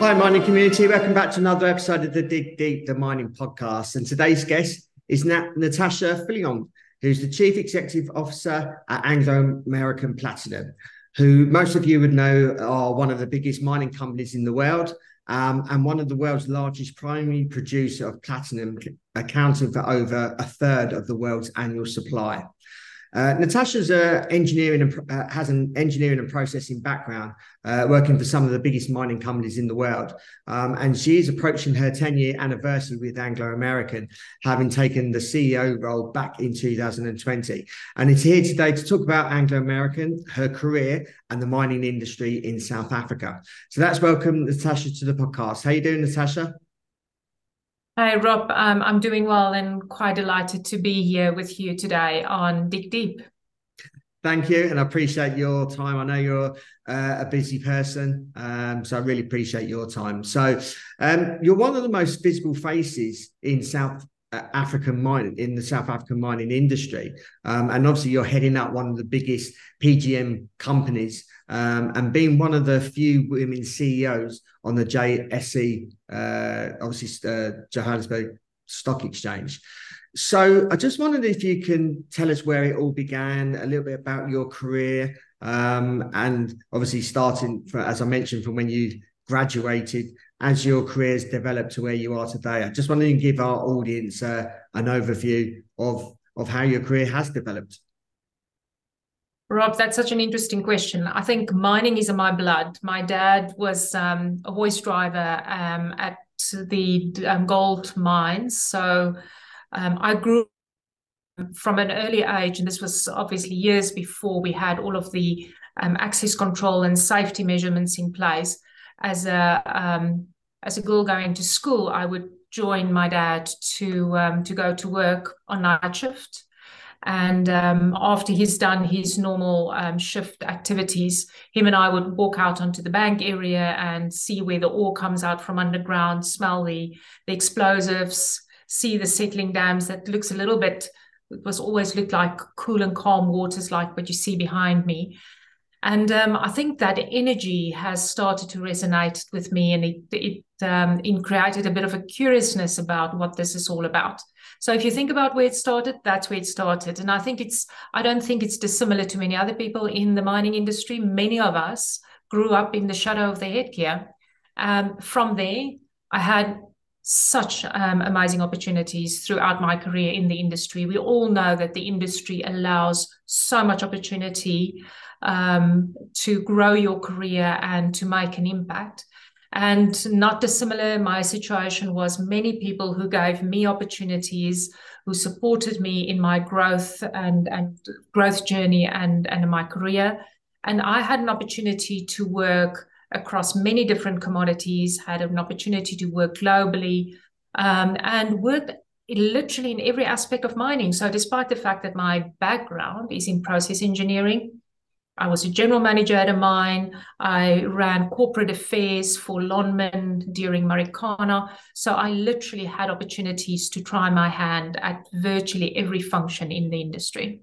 Hi, mining community. Welcome back to another episode of the Dig Deep, the mining podcast. And today's guest is Nat- Natascha Viljoen, who's the Chief Executive Officer at Anglo American Platinum, who most of you would know are one of the biggest mining companies in the world um, and one of the world's largest primary producer of platinum, accounting for over a third of the world's annual supply. Uh, Natascha's uh, engineering and, uh, has an engineering and processing background, uh, working for some of the biggest mining companies in the world. Um, and she is approaching her 10 year anniversary with Anglo American, having taken the CEO role back in 2020. And is here today to talk about Anglo American, her career, and the mining industry in South Africa. So that's welcome Natascha to the podcast. How you doing, Natasha? Hi, Rob. Um, I'm doing well and quite delighted to be here with you today on Dig Deep. Thank you, and I appreciate your time. I know you're uh, a busy person, um, so I really appreciate your time. So, um, you're one of the most visible faces in South African mining in the South African mining industry, um, and obviously you're heading up one of the biggest PGM companies um, and being one of the few women CEOs on the JSE, uh, obviously uh, Johannesburg Stock Exchange. So I just wondered if you can tell us where it all began, a little bit about your career, um, and obviously starting, for, as I mentioned, from when you graduated, as your career's developed to where you are today. I just wanted to give our audience uh, an overview of of how your career has developed. Rob, that's such an interesting question. I think mining is in my blood. My dad was um, a hoist driver um, at the um, gold mines. So um, I grew from an early age, and this was obviously years before we had all of the um, access control and safety measurements in place. As a um, as a girl going to school, I would join my dad to to go to work on night shift and um, after he's done his normal um, shift activities, him and I would walk out onto the bank area and see where the ore comes out from underground, smell the, the explosives, see the settling dams that looks a little bit, it was always looked like cool and calm waters like what you see behind me. And um, I think that energy has started to resonate with me and it, it, um, it created a bit of a curiousness about what this is all about. So if you think about where it started, that's where it started. And I think it's, I don't think it's dissimilar to many other people in the mining industry. Many of us grew up in the shadow of the headgear. Um, from there, I had such um, amazing opportunities throughout my career in the industry. We all know that the industry allows so much opportunity um, to grow your career and to make an impact. And not dissimilar, my situation was many people who gave me opportunities, who supported me in my growth and, and growth journey and, and my career. And I had an opportunity to work across many different commodities, had an opportunity to work globally, um, and worked literally in every aspect of mining. So, despite the fact that my background is in process engineering, I was a general manager at a mine. I ran corporate affairs for Lonmin during Marikana. So I literally had opportunities to try my hand at virtually every function in the industry.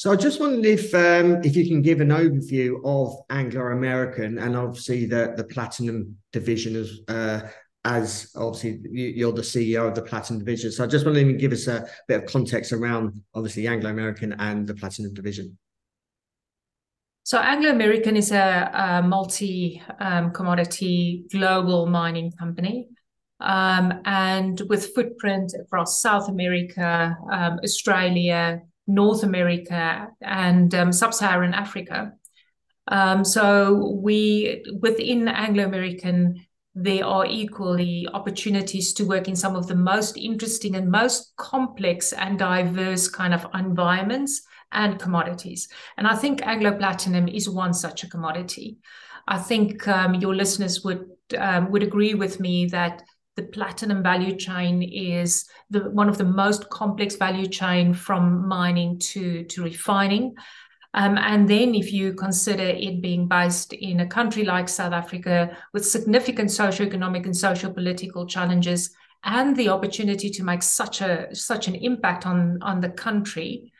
So I just wondered if um, if you can give an overview of Anglo American and obviously the the platinum division as uh, as obviously you're the CEO of the platinum division. So I just wanted to give us a bit of context around obviously Anglo American and the platinum division. So Anglo American is a, a multi um, commodity global mining company. Um, and with footprint across South America, um, Australia, North America, and um, Sub-Saharan Africa. Um, so we within Anglo American, there are equally opportunities to work in some of the most interesting and most complex and diverse kind of environments and commodities. And I think Anglo Platinum is one such a commodity. I think um, your listeners would um, would agree with me that the platinum value chain is the, one of the most complex value chain from mining to to refining. Um, and then, if you consider it being based in a country like South Africa with significant socio-economic and social-political challenges, and the opportunity to make such a such an impact on on the country,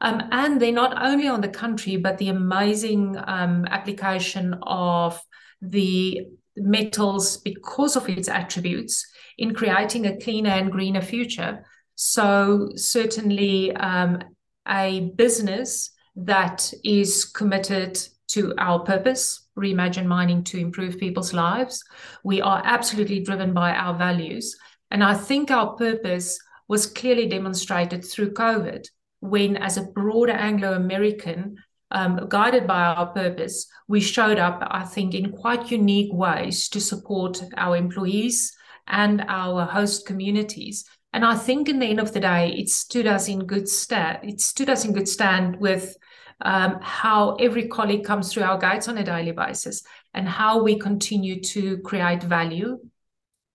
um, and then not only on the country but the amazing um, application of the metals because of its attributes in creating a cleaner and greener future. So certainly, um, a business that is committed to our purpose, reimagine mining to improve people's lives. We are absolutely driven by our values. And I think our purpose was clearly demonstrated through COVID, when, as a broader Anglo American, um, guided by our purpose, we showed up, I think, in quite unique ways to support our employees and our host communities. And I think, in the end of the day, it stood us in good stead. It stood us in good stand with um, how every colleague comes through our gates on a daily basis and how we continue to create value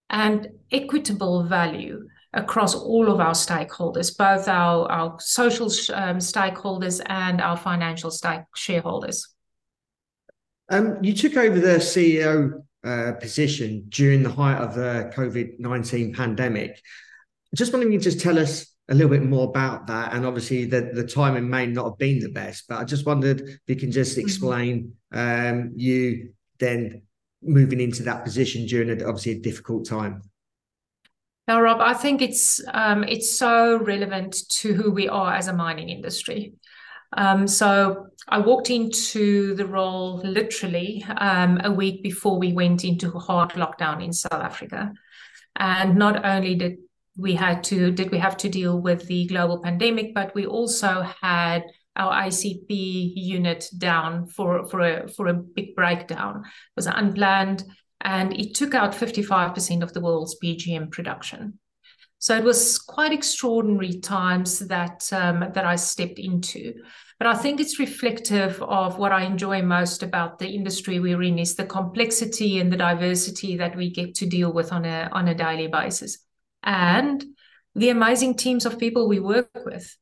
and equitable value across all of our stakeholders, both our, our social um, stakeholders and our financial stake shareholders. Um, you took over the CEO uh, position during the height of the COVID 19 pandemic. Just wondering if you just tell us a little bit more about that. And obviously, the, the timing may not have been the best, but I just wondered if you can just mm-hmm. explain mm-hmm. um, you then moving into that position during a, obviously a difficult time. Now, Rob, I think it's um, it's so relevant to who we are as a mining industry. Um, so I walked into the role literally um, a week before we went into hard lockdown in South Africa, and not only did we had to did we have to deal with the global pandemic, but we also had our ACP unit down for for a for a big breakdown. It was unplanned and it took out 55% of the world's PGM production. So it was quite extraordinary times that um, that I stepped into. But I think it's reflective of what I enjoy most about the industry we're in is the complexity and the diversity that we get to deal with on a on a daily basis, and the amazing teams of people we work with.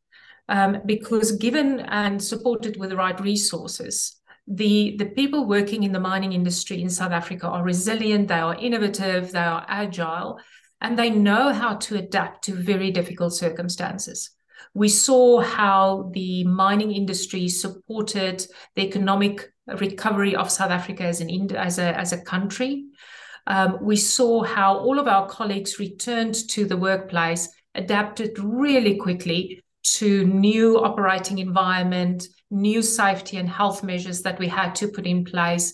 Um, because given and supported with the right resources, the, the people working in the mining industry in South Africa are resilient, they are innovative, they are agile, and they know how to adapt to very difficult circumstances. We saw how the mining industry supported the economic recovery of South Africa as, an, as, a, as a country. Um, we saw how all of our colleagues returned to the workplace, adapted really quickly to new operating environment, new safety and health measures that we had to put in place.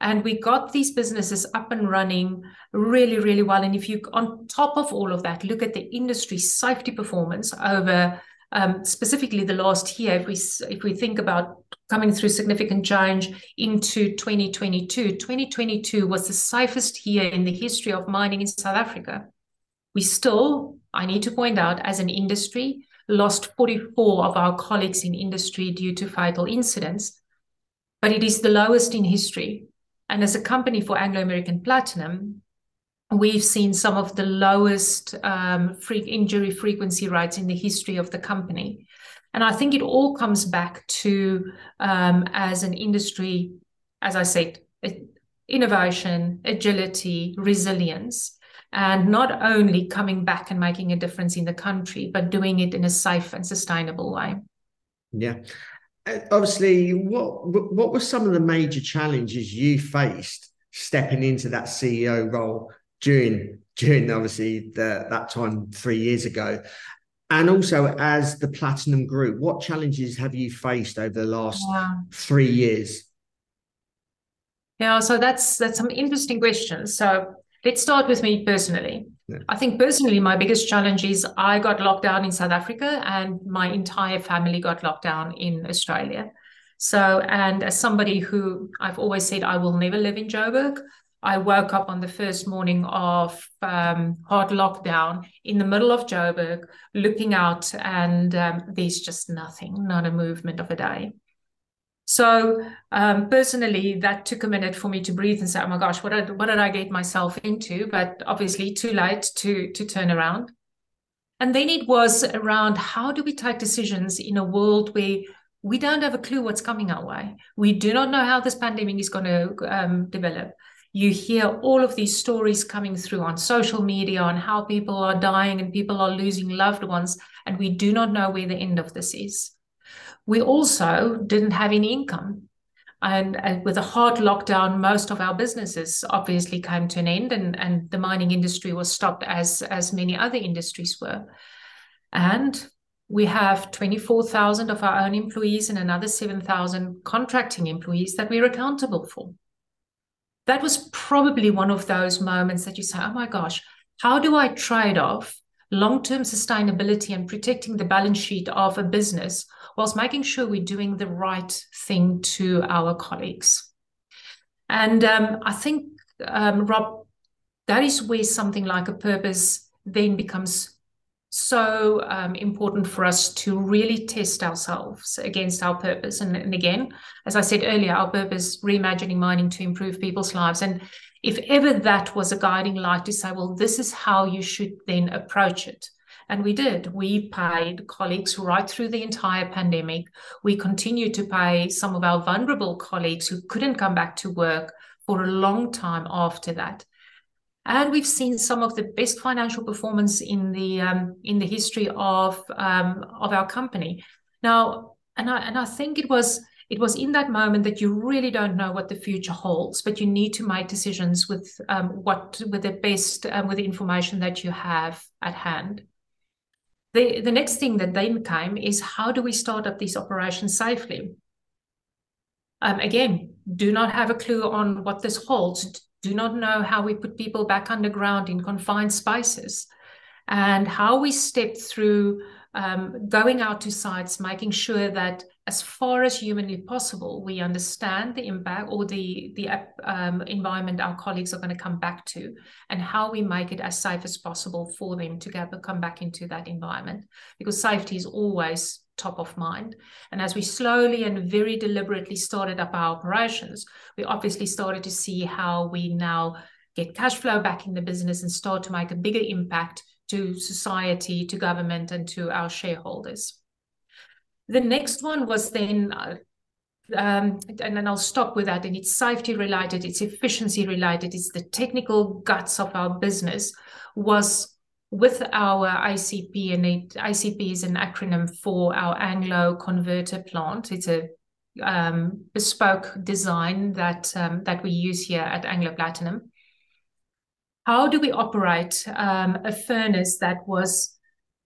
And we got these businesses up and running really, really well. And if you, on top of all of that, look at the industry safety performance over um, specifically the last year, if we if we think about coming through significant change into 2022, 2022 was the safest year in the history of mining in South Africa. We still, I need to point out, as an industry, lost 44 of our colleagues in industry due to fatal incidents, but it is the lowest in history. And as a company for Anglo American Platinum, we've seen some of the lowest um, injury frequency rates in the history of the company. And I think it all comes back to, um, as an industry, as I said, innovation, agility, resilience and not only coming back and making a difference in the country, but doing it in a safe and sustainable way. Yeah. Obviously, what what were some of the major challenges you faced stepping into that CEO role during during obviously the, that time three years ago, and also as the Platinum Group, what challenges have you faced over the last yeah. three years? Yeah, so that's that's some interesting questions. So Let's start with me personally. Yeah. I think personally, my biggest challenge is I got locked down in South Africa and my entire family got locked down in Australia. So, and as somebody who I've always said I will never live in Joburg, I woke up on the first morning of um, hard lockdown in the middle of Joburg, looking out, and um, there's just nothing, not a movement of a day. So um, personally, that took a minute for me to breathe and say, "Oh my gosh, what did, what did I get myself into?" But obviously, too late to to turn around. And then it was around how do we take decisions in a world where we don't have a clue what's coming our way. We do not know how this pandemic is going to um, develop. You hear all of these stories coming through on social media on how people are dying and people are losing loved ones, and we do not know where the end of this is. We also didn't have any income. And, and, with a hard lockdown, most of our businesses obviously came to an end, and, and the mining industry was stopped as, as many other industries were. And we have 24,000 of our own employees and another 7,000 contracting employees that we're accountable for. That was probably one of those moments that you say, oh my gosh, how do I trade off long term sustainability and protecting the balance sheet of a business whilst making sure we're doing the right thing to our colleagues? And um, I think, um, Rob, that is where something like a purpose then becomes so um, important for us to really test ourselves against our purpose. And, and, again, as I said earlier, our purpose, reimagining mining to improve people's lives. And if ever that was a guiding light to say, well, this is how you should then approach it. And we did. We paid colleagues right through the entire pandemic. We continued to pay some of our vulnerable colleagues who couldn't come back to work for a long time after that and we've seen some of the best financial performance in the um, in the history of um, of our company. Now, and I and I think it was it was in that moment that you really don't know what the future holds, but you need to make decisions with um, what with the best um, with the information that you have at hand. The the next thing that then came is how do we start up these operations safely? Um, again, do not have a clue on what this holds do not know how we put people back underground in confined spaces and how we step through um, going out to sites, making sure that as far as humanly possible, we understand the impact or the the um, environment our colleagues are going to come back to, and how we make it as safe as possible for them to get, come back into that environment. Because safety is always top of mind. And as we slowly and very deliberately started up our operations, we obviously started to see how we now get cash flow back in the business and start to make a bigger impact to society, to government, and to our shareholders. The next one was then, uh, um, and then I'll stop with that. And it's safety related, it's efficiency related, it's the technical guts of our business. Was with our ACP, and it, ACP is an acronym for our Anglo Converter Plant. It's a um, bespoke design that um, that we use here at Anglo Platinum. How do we operate um, a furnace that was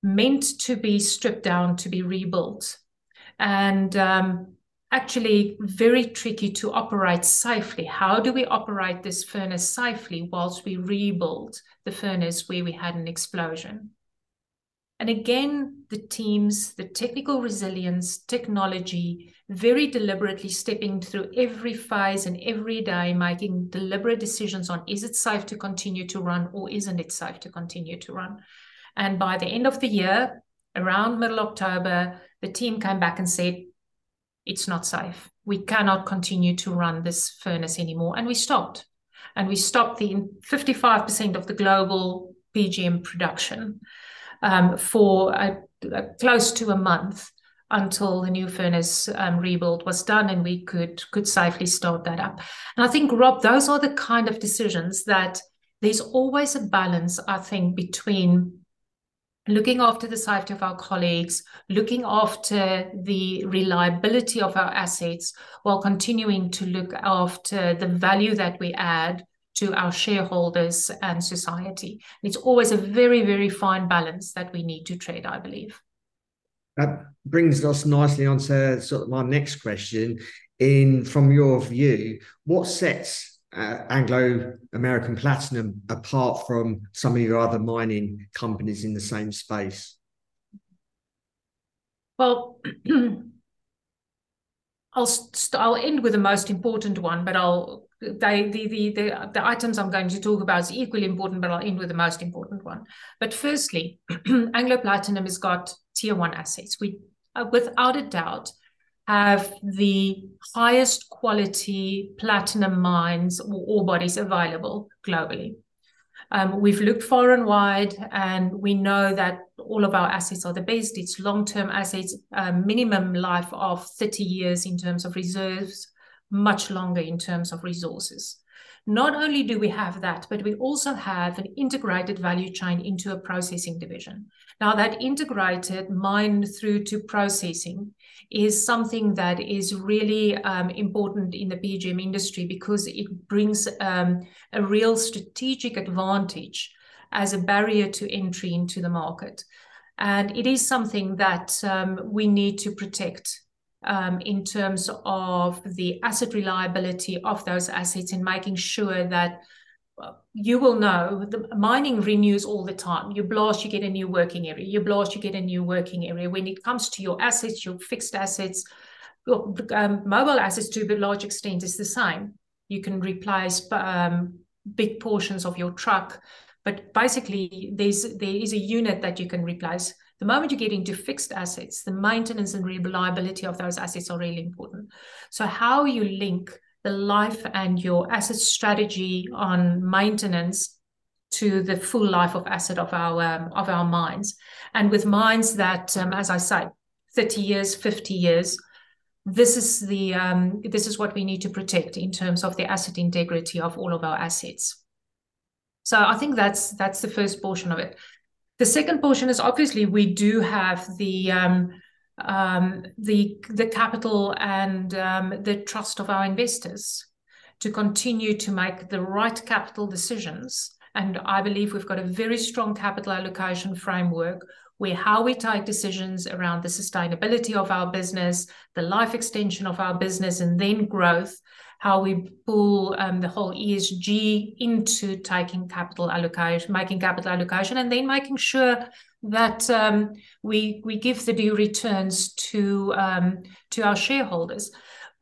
meant to be stripped down to be rebuilt, and um, actually very tricky to operate safely. How do we operate this furnace safely whilst we rebuild the furnace where we had an explosion? And again, the teams, the technical resilience, technology, very deliberately stepping through every phase and every day, making deliberate decisions on is it safe to continue to run or isn't it safe to continue to run? And by the end of the year, around middle October, the team came back and said, it's not safe. We cannot continue to run this furnace anymore. And we stopped. And we stopped the 55% of the global PGM production um, for a, a close to a month until the new furnace um, rebuild was done and we could could safely start that up. And I think, Rob, those are the kind of decisions that there's always a balance, I think, between looking after the safety of our colleagues, looking after the reliability of our assets, while continuing to look after the value that we add to our shareholders and society. It's always a very, very fine balance that we need to trade, I believe. That brings us nicely on to sort of my next question. In from your view, what sets uh, Anglo American Platinum apart from some of your other mining companies in the same space? Well, I'll st- I'll end with the most important one, but I'll they the, the the the items I'm going to talk about is equally important, but I'll end with the most important one. But firstly, Anglo Platinum has got tier one assets. We, uh, without a doubt, have the highest quality platinum mines or ore bodies available globally. Um, we've looked far and wide, and we know that all of our assets are the best. It's long-term assets, um, minimum life of 30 years in terms of reserves, much longer in terms of resources. Not only do we have that, but we also have an integrated value chain into a processing division. Now, that integrated mine through to processing is something that is really um, important in the PGM industry because it brings um, a real strategic advantage as a barrier to entry into the market. And it is something that um, we need to protect um, in terms of the asset reliability of those assets and making sure that you will know the mining renews all the time. You blast, you get a new working area. You blast, you get a new working area. When it comes to your assets, your fixed assets, your um, mobile assets to a large extent is the same. You can replace um, big portions of your truck, but basically there's there is a unit that you can replace the moment you get into fixed assets, the maintenance and reliability of those assets are really important. So, how you link the life and your asset strategy on maintenance to the full life of asset of our um, of our mines, and with mines that, um, as I say, thirty years, fifty years, this is the um, this is what we need to protect in terms of the asset integrity of all of our assets. So I think that's that's the first portion of it. The second portion is obviously we do have the um, um, the the capital and um, the trust of our investors to continue to make the right capital decisions. And I believe we've got a very strong capital allocation framework where how we take decisions around the sustainability of our business, the life extension of our business, and then growth how we pull um, the whole ESG into taking capital allocation, making capital allocation, and then making sure that um, we we give the due returns to um, to our shareholders.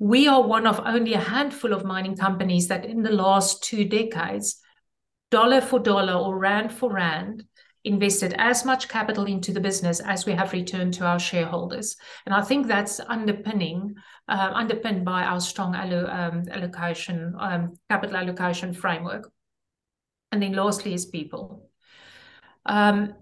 We are one of only a handful of mining companies that, in the last two decades, dollar for dollar or rand for rand, invested as much capital into the business as we have returned to our shareholders. And I think that's underpinning, uh, underpinned by our strong allo- um, allocation, um, capital allocation framework. And then lastly is people. Um,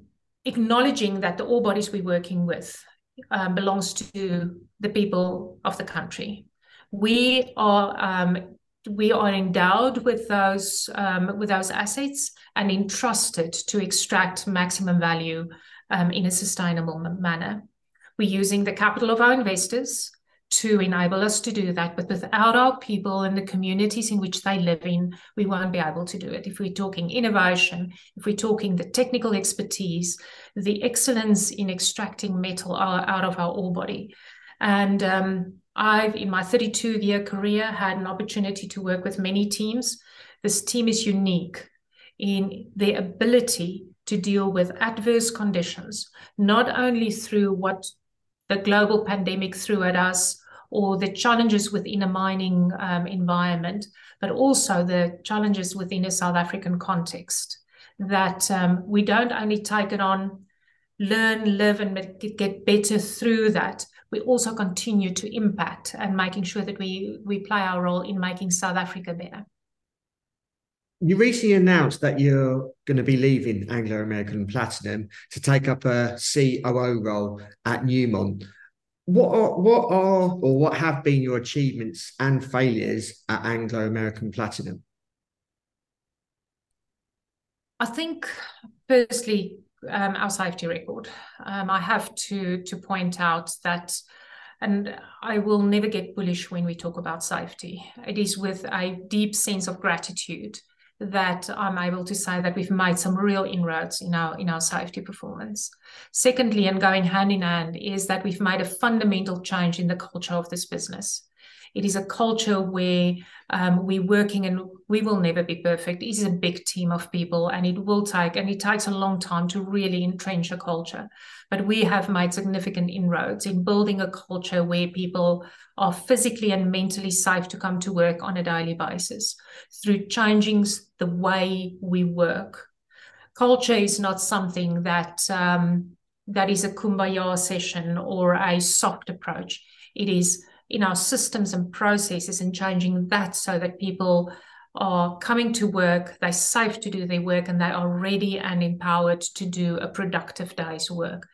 acknowledging that the ore bodies we're working with um, belongs to the people of the country. We are um, we are endowed with those um, with those assets and entrusted to extract maximum value um, in a sustainable manner. We're using the capital of our investors to enable us to do that, but without our people and the communities in which they live in, we won't be able to do it. If we're talking innovation, if we're talking the technical expertise, the excellence in extracting metal out of our ore body, and um, I've, in my 32 year career, had an opportunity to work with many teams. This team is unique in their ability to deal with adverse conditions, not only through what the global pandemic threw at us or the challenges within a mining um, environment, but also the challenges within a South African context. That um, we don't only take it on, learn, live, and get better through that, we also continue to impact and making sure that we we play our role in making South Africa better. You recently announced that you're going to be leaving Anglo American Platinum to take up a COO role at Newmont. What are, what are or what have been your achievements and failures at Anglo American Platinum? I think, firstly, um, our safety record. Um, I have to to point out that, and I will never get bullish when we talk about safety. It is with a deep sense of gratitude that I'm able to say that we've made some real inroads in our in our safety performance. Secondly, and going hand in hand, is that we've made a fundamental change in the culture of this business. It is a culture where um, we're working and we will never be perfect. It is a big team of people and it will take, and it takes a long time to really entrench a culture. But we have made significant inroads in building a culture where people are physically and mentally safe to come to work on a daily basis through changing the way we work. Culture is not something that um, that is a kumbaya session or a soft approach. It is in our systems and processes and changing that so that people are coming to work, they're safe to do their work, and they are ready and empowered to do a productive day's work.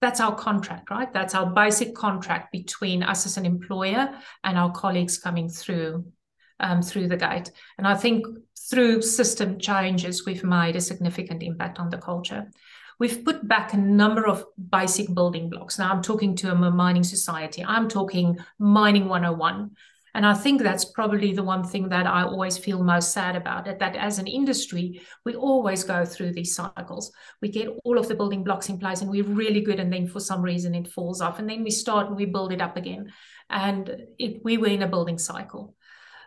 That's our contract, right? That's our basic contract between us as an employer and our colleagues coming through um, through the gate. And I think through system changes, we've made a significant impact on the culture. We've put back a number of basic building blocks. Now I'm talking to a mining society. I'm talking mining 101. And I think that's probably the one thing that I always feel most sad about it that as an industry, we always go through these cycles. We get all of the building blocks in place and we're really good. And then for some reason it falls off. And then we start and we build it up again. And it, we were in a building cycle.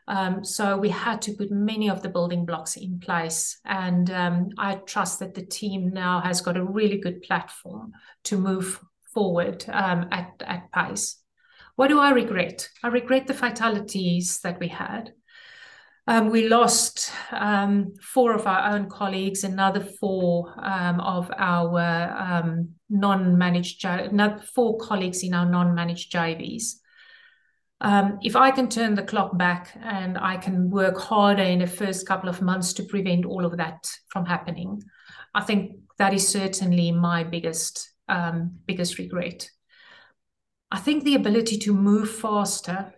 Um, so we had to put many of the building blocks in place. And um, I trust that the team now has got a really good platform to move forward um, at, at pace. What do I regret? I regret the fatalities that we had. Um, we lost um, four of our own colleagues, another four um, of our non-managed, four colleagues in our non-managed JVs. Um, if I can turn the clock back and I can work harder in the first couple of months to prevent all of that from happening, I think that is certainly my biggest um, biggest regret. I think the ability to move faster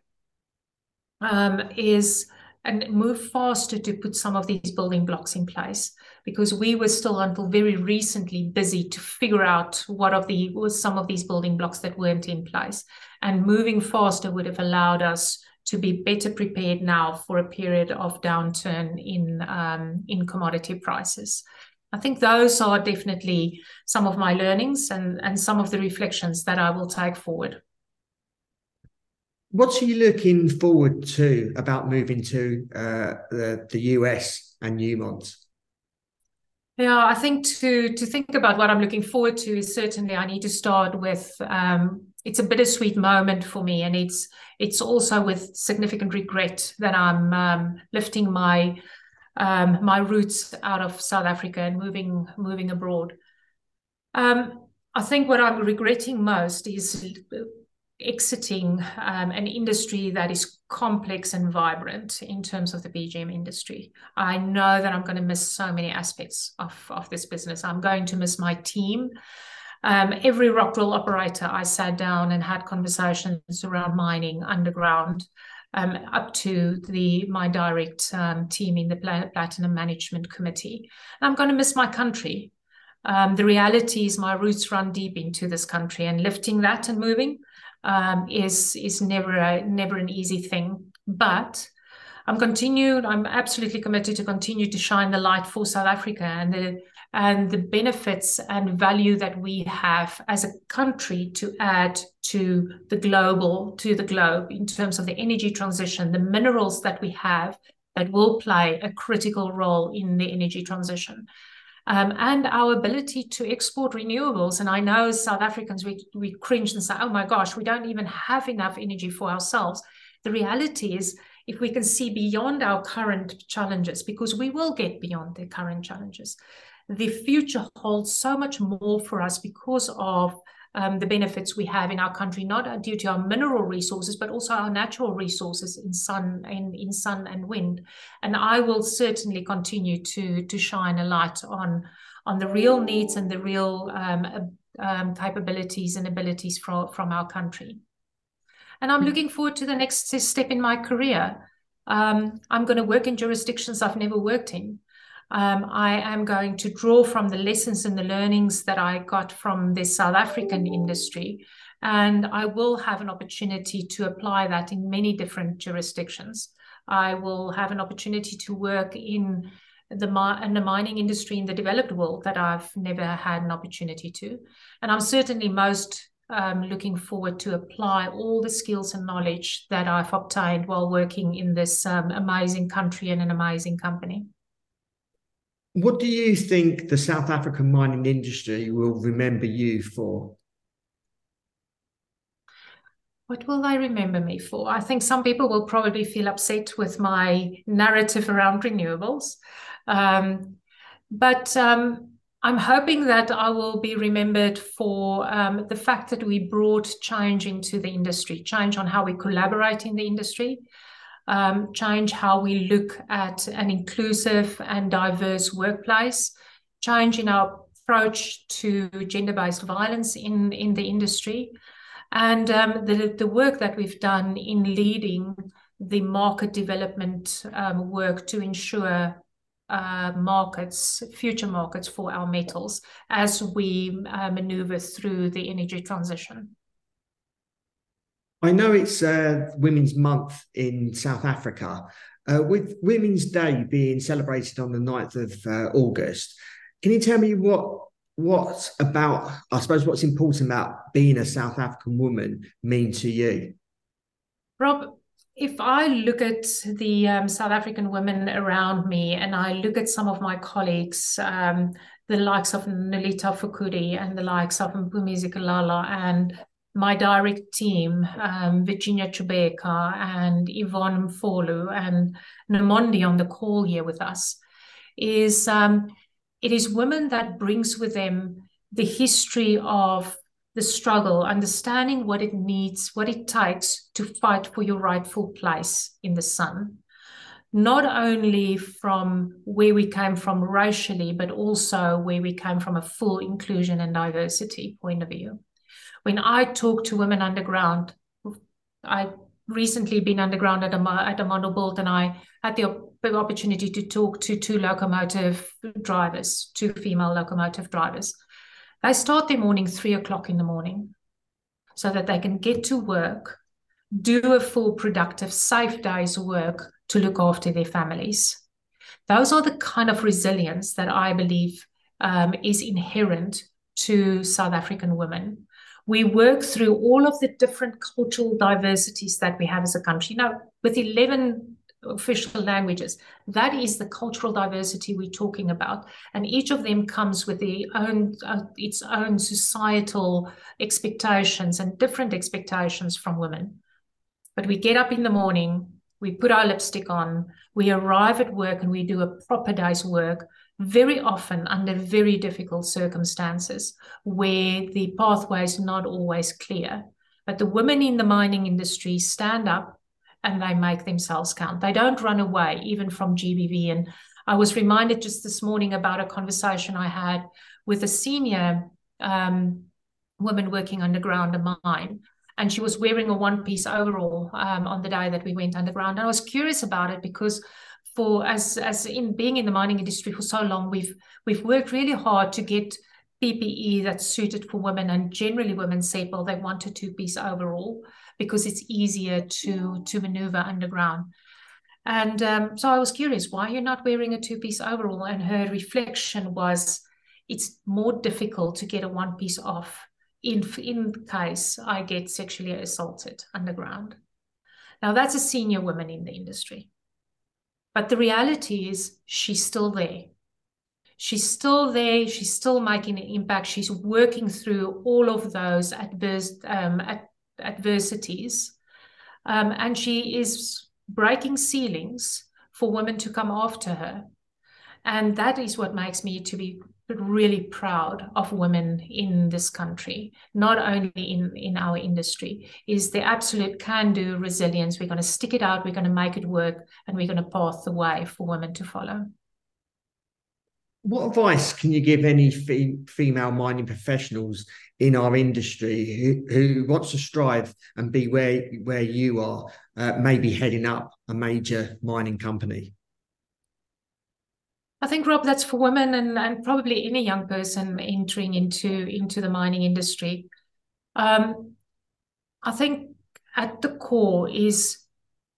um, is and move faster to put some of these building blocks in place. Because we were still until very recently busy to figure out what of the was some of these building blocks that weren't in place. And moving faster would have allowed us to be better prepared now for a period of downturn in um, in commodity prices. I think those are definitely some of my learnings and, and some of the reflections that I will take forward. What are you looking forward to about moving to uh, the, the US and Newmont? Yeah, I think to to think about what I'm looking forward to is certainly I need to start with um, it's a bittersweet moment for me, and it's it's also with significant regret that I'm um, lifting my um, my roots out of South Africa and moving moving abroad. Um, I think what I'm regretting most is exiting um, an industry that is complex and vibrant in terms of the PGM industry. I know that I'm going to miss so many aspects of, of this business. I'm going to miss my team. Um, every rock drill operator, I sat down and had conversations around mining underground um, up to the my direct um, team in the Platinum Management Committee. And I'm going to miss my country. Um, the reality is my roots run deep into this country, and lifting that and moving um, is is never a, never an easy thing. But I'm continued. I'm absolutely committed to continue to shine the light for South Africa and the and the benefits and value that we have as a country to add to the global to the globe in terms of the energy transition the minerals that we have that will play a critical role in the energy transition um, and our ability to export renewables. And i know south africans we, we cringe and say oh my gosh we don't even have enough energy for ourselves. The reality is if we can see beyond our current challenges because we will get beyond the current challenges the future holds so much more for us because of um, the benefits we have in our country, not due to our mineral resources, but also our natural resources in sun in, in sun and wind. And I will certainly continue to to shine a light on on the real needs and the real um, um, capabilities and abilities from from our country. And I'm looking forward to the next step in my career. Um, I'm going to work in jurisdictions I've never worked in um, I am going to draw from the lessons and the learnings that I got from the South African industry. And I will have an opportunity to apply that in many different jurisdictions. I will have an opportunity to work in the, in the mining industry in the developed world that I've never had an opportunity to. And I'm certainly most um, looking forward to apply all the skills and knowledge that I've obtained while working in this um, amazing country and an amazing company. What do you think the South African mining industry will remember you for? What will they remember me for? I think some people will probably feel upset with my narrative around renewables. Um, but um, I'm hoping that I will be remembered for um, the fact that we brought change into the industry, change on how we collaborate in the industry, um, change how we look at an inclusive and diverse workplace, change in our approach to gender-based violence in, in the industry, and um, the, the work that we've done in leading the market development um, work to ensure uh, markets, future markets for our metals as we uh, maneuver through the energy transition. I know it's uh, Women's Month in South Africa. Uh, with Women's Day being celebrated on the 9th of uh, August, can you tell me what what about, I suppose, what's important about being a South African woman mean to you? Rob, if I look at the um, South African women around me and I look at some of my colleagues, um, the likes of Nolitha Fakude and the likes of Mpumi Zikalala and my direct team, um, Virginia Chubeka and Yvonne Mfolo and Namondi on the call here with us, is um, it is women that brings with them the history of the struggle, understanding what it needs, what it takes to fight for your rightful place in the sun. Not only from where we came from racially, but also where we came from a full inclusion and diversity point of view. When I talk to women underground, I recently been underground at, a at Amandelbult and I had the opportunity to talk to two locomotive drivers, two female locomotive drivers. They start their morning three o'clock in the morning so that they can get to work, do a full, productive, safe day's work to look after their families. Those are the kind of resilience that I believe um, is inherent to South African women. We work through all of the different cultural diversities that we have as a country. Now, with 11 official languages. That is the cultural diversity we're talking about, and each of them comes with own uh, its own societal expectations and different expectations from women. But we get up in the morning, we put our lipstick on, we arrive at work, and we do a proper day's work. Very often under very difficult circumstances where the pathway is not always clear. But the women in the mining industry stand up and they make themselves count. They don't run away, even from GBV. And I was reminded just this morning about a conversation I had with a senior um, woman working underground a mine. And she was wearing a one piece overall um, on the day that we went underground. And I was curious about it because for as as in being in the mining industry for so long, we've we've worked really hard to get PPE that's suited for women. And generally women say, well, they want a two piece overall because it's easier to to maneuver underground. And um, so I was curious, why you're not wearing a two-piece overall? And her reflection was, it's more difficult to get a one-piece off in in case I get sexually assaulted underground. Now that's a senior woman in the industry, but the reality is she's still there. She's still there. She's still making an impact. She's working through all of those adverse um, at adversities. Um, and she is breaking ceilings for women to come after her. And that is what makes me to be really proud of women in this country, not only in, in our industry, is the absolute can-do resilience. We're going to stick it out, we're going to make it work, and we're going to path the way for women to follow. What advice can you give any female mining professionals in our industry who, who wants to strive and be where where you are, uh, maybe heading up a major mining company? I think Rob, that's for women and, and probably any young person entering into into the mining industry. Um, I think at the core is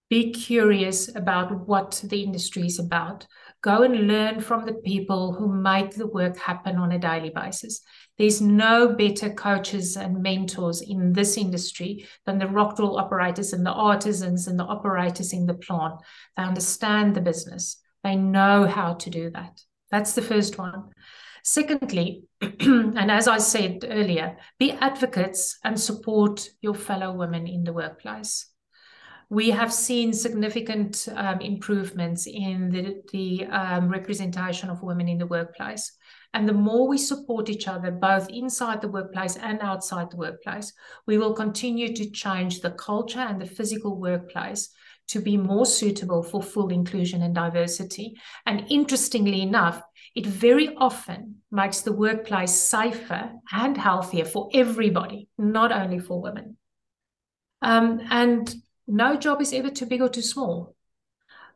be curious about what the industry is about. Go and learn from the people who make the work happen on a daily basis. There's no better coaches and mentors in this industry than the rock drill operators and the artisans and the operators in the plant. They understand the business, they know how to do that. That's the first one. Secondly, and as I said earlier, be advocates and support your fellow women in the workplace. We have seen significant um, improvements in the, the um, representation of women in the workplace. And the more we support each other, both inside the workplace and outside the workplace, we will continue to change the culture and the physical workplace to be more suitable for full inclusion and diversity. And interestingly enough, it very often makes the workplace safer and healthier for everybody, not only for women. Um, and no job is ever too big or too small.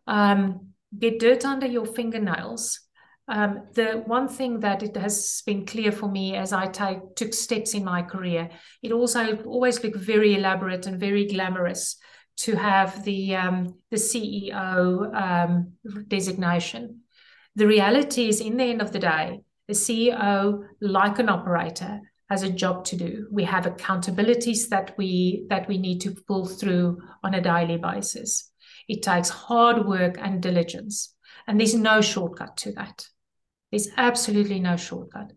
Um, get dirt under your fingernails. Um, the one thing that it has been clear for me as I take, took steps in my career, it also always looked very elaborate and very glamorous to have the um, the CEO um, designation. The reality is, in the end of the day, the CEO, like an operator, has a job to do. We have accountabilities that we that we need to pull through on a daily basis. It takes hard work and diligence, and there's no shortcut to that. There's absolutely no shortcut.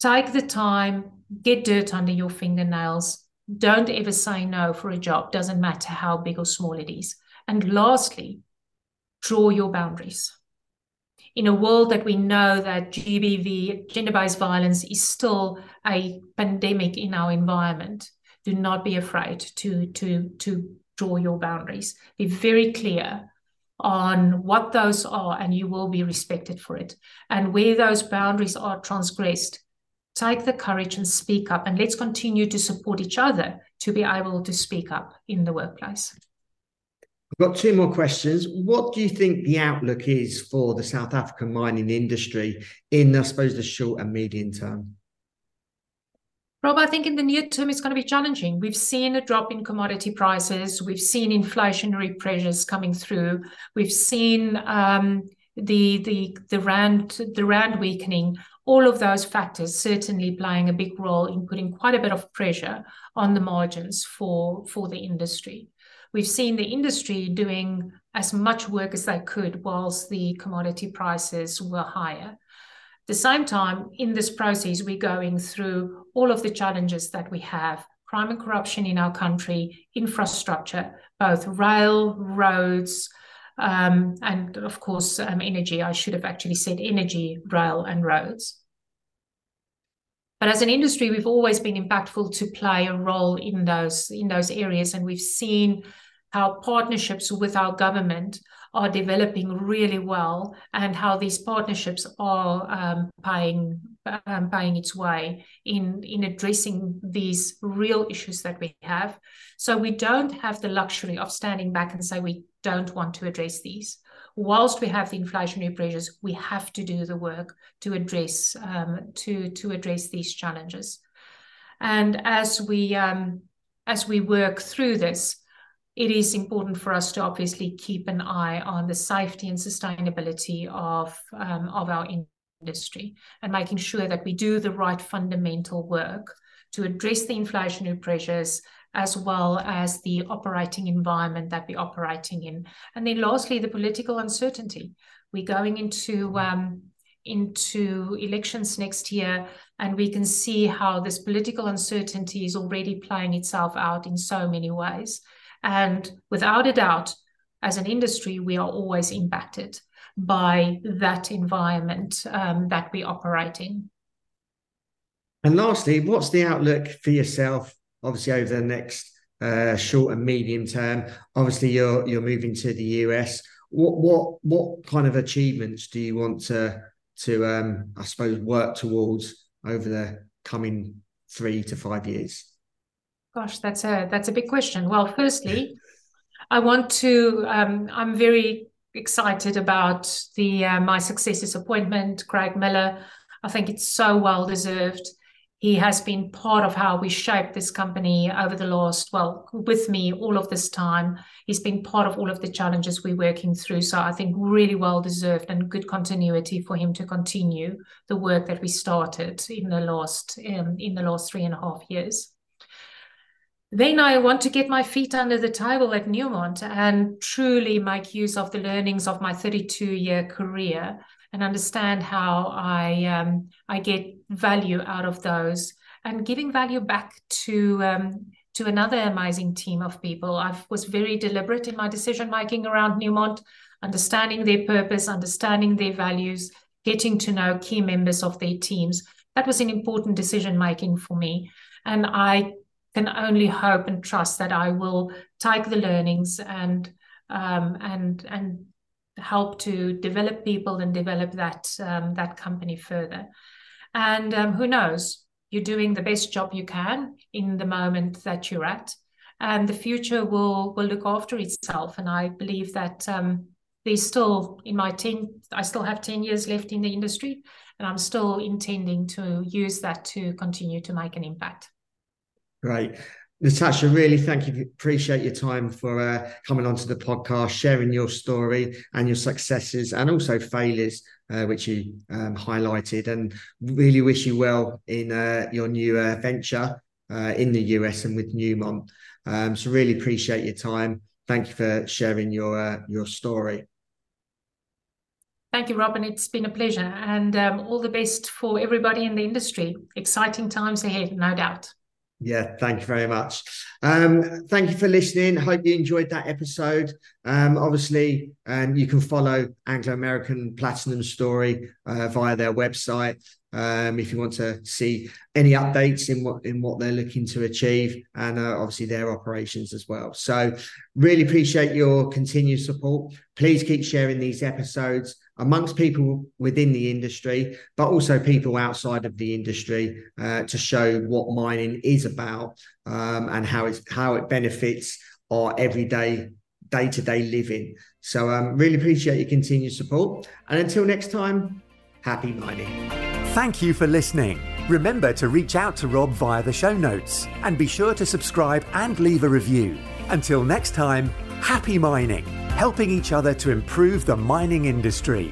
Take the time, get dirt under your fingernails. Don't ever say no for a job, doesn't matter how big or small it is. And lastly, draw your boundaries in a world that we know that GBV, gender-based violence, is still a pandemic in our environment, do not be afraid to to to draw your boundaries. Be very clear on what those are, and you will be respected for it. And where those boundaries are transgressed, take the courage and speak up. And let's continue to support each other to be able to speak up in the workplace. I've got two more questions. What do you think the outlook is for the South African mining industry in, I suppose, the short and medium term? Rob, I think in the near term it's going to be challenging. We've seen a drop in commodity prices. We've seen inflationary pressures coming through. We've seen um, the the the rand the rand weakening. All of those factors certainly playing a big role in putting quite a bit of pressure on the margins for for the industry we've seen the industry doing as much work as they could whilst the commodity prices were higher. At the same time, in this process, we're going through all of the challenges that we have crime and corruption in our country, infrastructure, both rail, roads, um, and of course, um, energy. I should have actually said energy, rail, and roads. But as an industry, we've always been impactful to play a role in those in those areas, and we've seen how partnerships with our government are developing really well, and how these partnerships are um, paying um, paying its way in in addressing these real issues that we have. So we don't have the luxury of standing back and say we don't want to address these whilst we have the inflationary pressures, we have to do the work to address um, to to address these challenges. And as we um, as we work through this, it is important for us to obviously keep an eye on the safety and sustainability of um, of our industry and making sure that we do the right fundamental work to address the inflationary pressures as well as the operating environment that we're operating in. And then lastly, the political uncertainty. We're going into um, into elections next year, and we can see how this political uncertainty is already playing itself out in so many ways. And without a doubt, as an industry, we are always impacted by that environment um, that we operate in. And lastly, what's the outlook for yourself obviously over the next uh, short and medium term. Obviously, you're you're moving to the US. What what what kind of achievements do you want to to um, I suppose work towards over the coming three to five years? Gosh, that's a that's a big question. Well, firstly, I want to. Um, I'm very excited about the uh, my successor's appointment, Craig Miller. I think it's so well deserved he has been part of how we shaped this company over the last, well, with me all of this time. He's been part of all of the challenges we're working through. So I think really well deserved and good continuity for him to continue the work that we started in the last um, in the last three and a half years. Then I want to get my feet under the table at Newmont and truly make use of the learnings of my 32 year career and understand how I um, I get value out of those and giving value back to um, to another amazing team of people. I was very deliberate in my decision making around Newmont, understanding their purpose, understanding their values, getting to know key members of their teams. That was an important decision making for me. And I can only hope and trust that I will take the learnings and um, and and help to develop people and develop that um, that company further. And um, who knows, you're doing the best job you can in the moment that you're at, and the future will will look after itself. And I believe that um, there's still in my 10 i still have 10 years left in the industry and i'm still intending to use that to continue to make an impact great Natascha really thank you appreciate your time for uh, coming onto the podcast sharing your story and your successes and also failures uh, which you um, highlighted and really wish you well in uh, your new uh, venture uh, in the us and with newmont um, so really appreciate your time thank you for sharing your uh, your story Thank you, Robin. It's been a pleasure. And um, all the best for everybody in the industry. Exciting times ahead, no doubt. Yeah, thank you very much. Um, thank you for listening. Hope you enjoyed that episode. Um, obviously, um, you can follow Anglo American Platinum Story uh, via their website um, if you want to see any updates in what in what they're looking to achieve, and uh, obviously their operations as well. So, really appreciate your continued support. Please keep sharing these episodes amongst people within the industry, but also people outside of the industry uh, to show what mining is about um, and how it's how it benefits our everyday day to day living. So, um, really appreciate your continued support. And until next time, happy mining. Thank you for listening. Remember to reach out to Rob via the show notes and be sure to subscribe and leave a review. Until next time, happy mining, helping each other to improve the mining industry.